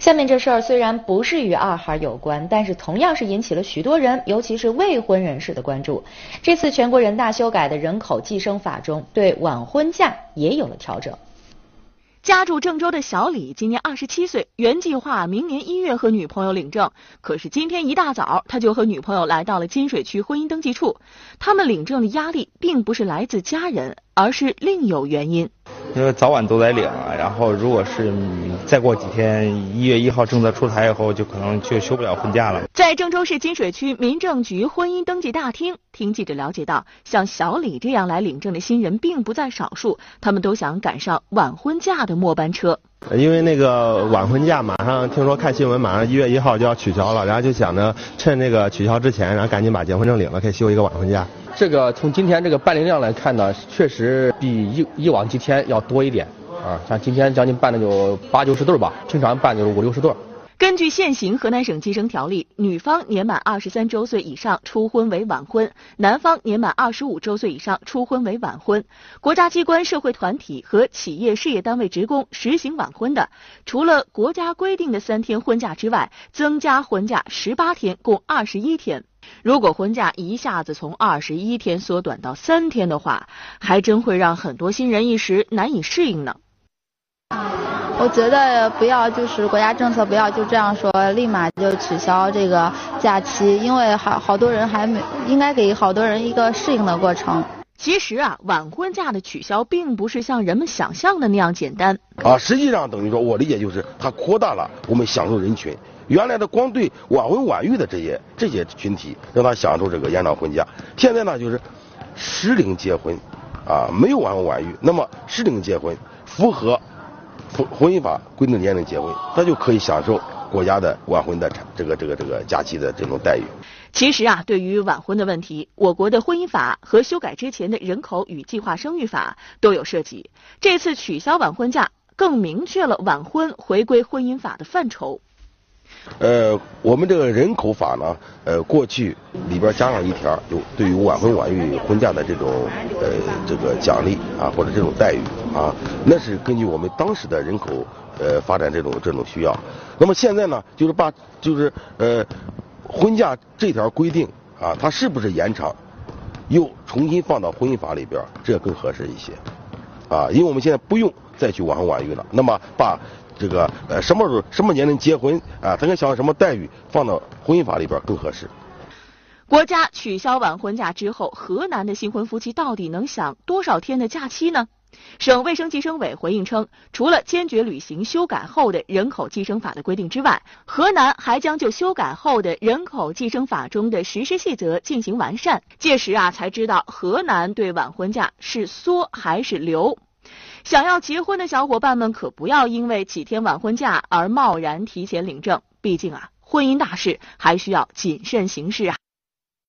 下面这事儿虽然不是与二孩有关，但是同样是引起了许多人，尤其是未婚人士的关注。这次全国人大修改的人口计生法中，对晚婚假也有了调整。家住郑州的小李今年二十七岁，原计划明年一月和女朋友领证，可是今天一大早他就和女朋友来到了金水区婚姻登记处。他们领证的压力并不是来自家人，而是另有原因。因为早晚都得领，然后如果是再过几天，一月一号政策出台以后，就可能就休不了婚假了。在郑州市金水区民政局婚姻登记大厅，听记者了解到，像小李这样来领证的新人并不在少数，他们都想赶上晚婚假的末班车。因为那个晚婚假马上听说看新闻，马上一月一号就要取消了，然后就想着趁这个取消之前，然后赶紧把结婚证领了，可以休一个晚婚假。这个从今天这个办理量来看呢，确实比以以往几天要多一点啊。像今天将近办的有八九十对吧，平常办就是五六十对。根据现行河南省计生条例，女方年满二十三周岁以上初婚为晚婚，男方年满二十五周岁以上初婚为晚婚。国家机关、社会团体和企业事业单位职工实行晚婚的，除了国家规定的三天婚假之外，增加婚假十八天，共二十一天。如果婚假一下子从二十一天缩短到三天的话，还真会让很多新人一时难以适应呢。我觉得不要，就是国家政策不要就这样说，立马就取消这个假期，因为好好多人还没，应该给好多人一个适应的过程。其实啊，晚婚假的取消并不是像人们想象的那样简单。啊，实际上等于说，我理解就是它扩大了我们享受人群。原来的光对晚婚晚育的这些这些群体让他享受这个延长婚假，现在呢就是适龄结婚，啊，没有晚婚晚育，那么适龄结婚符合。婚婚姻法规定年龄结婚，他就可以享受国家的晚婚的这个这个这个假期的这种待遇。其实啊，对于晚婚的问题，我国的婚姻法和修改之前的人口与计划生育法都有涉及。这次取消晚婚假，更明确了晚婚回归婚姻法的范畴。呃，我们这个人口法呢，呃，过去里边加上一条，就对于晚婚晚育婚嫁的这种呃这个奖励啊，或者这种待遇啊，那是根据我们当时的人口呃发展这种这种需要。那么现在呢，就是把就是呃婚嫁这条规定啊，它是不是延长，又重新放到婚姻法里边，这更合适一些啊，因为我们现在不用再去晚婚晚育了，那么把。这个呃，什么时候什么年龄结婚啊？他该享受什么待遇，放到婚姻法里边更合适。国家取消晚婚假之后，河南的新婚夫妻到底能享多少天的假期呢？省卫生计生委回应称，除了坚决履行修改后的人口计生法的规定之外，河南还将就修改后的人口计生法中的实施细则进行完善。届时啊，才知道河南对晚婚假是缩还是留。想要结婚的小伙伴们可不要因为几天晚婚假而贸然提前领证，毕竟啊，婚姻大事还需要谨慎行事啊。